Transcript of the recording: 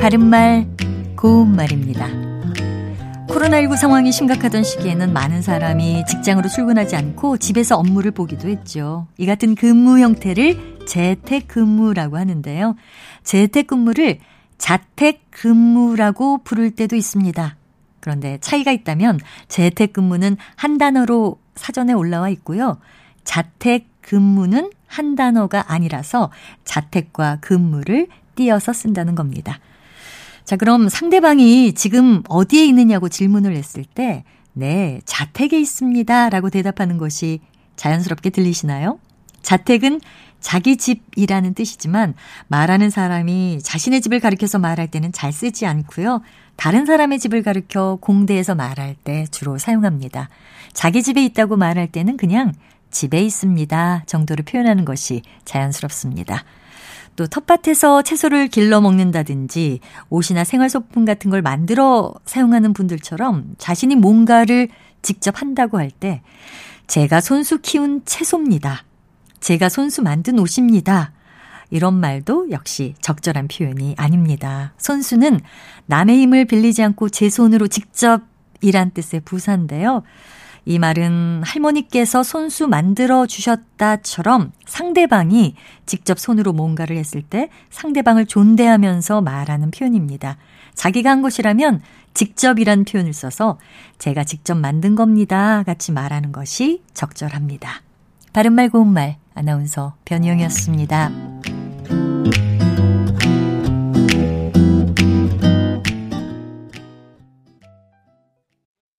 바른말, 고운말입니다. 코로나19 상황이 심각하던 시기에는 많은 사람이 직장으로 출근하지 않고 집에서 업무를 보기도 했죠. 이 같은 근무 형태를 재택근무라고 하는데요. 재택근무를 자택근무라고 부를 때도 있습니다. 그런데 차이가 있다면 재택근무는 한 단어로 사전에 올라와 있고요. 자택 근무는 한 단어가 아니라서 자택과 근무를 띄어서 쓴다는 겁니다. 자, 그럼 상대방이 지금 어디에 있느냐고 질문을 했을 때, 네, 자택에 있습니다. 라고 대답하는 것이 자연스럽게 들리시나요? 자택은 자기 집이라는 뜻이지만 말하는 사람이 자신의 집을 가리켜서 말할 때는 잘 쓰지 않고요. 다른 사람의 집을 가리켜 공대에서 말할 때 주로 사용합니다. 자기 집에 있다고 말할 때는 그냥 집에 있습니다 정도로 표현하는 것이 자연스럽습니다. 또 텃밭에서 채소를 길러 먹는다든지 옷이나 생활소품 같은 걸 만들어 사용하는 분들처럼 자신이 뭔가를 직접 한다고 할 때 제가 손수 키운 채소입니다. 제가 손수 만든 옷입니다. 이런 말도 역시 적절한 표현이 아닙니다. 손수는 남의 힘을 빌리지 않고 제 손으로 직접 이란 뜻의 부사인데요. 이 말은 할머니께서 손수 만들어 주셨다처럼 상대방이 직접 손으로 뭔가를 했을 때 상대방을 존대하면서 말하는 표현입니다. 자기가 한 것이라면 직접이란 표현을 써서 제가 직접 만든 겁니다. 같이 말하는 것이 적절합니다. 바른말 고운말 아나운서 변희영이었습니다.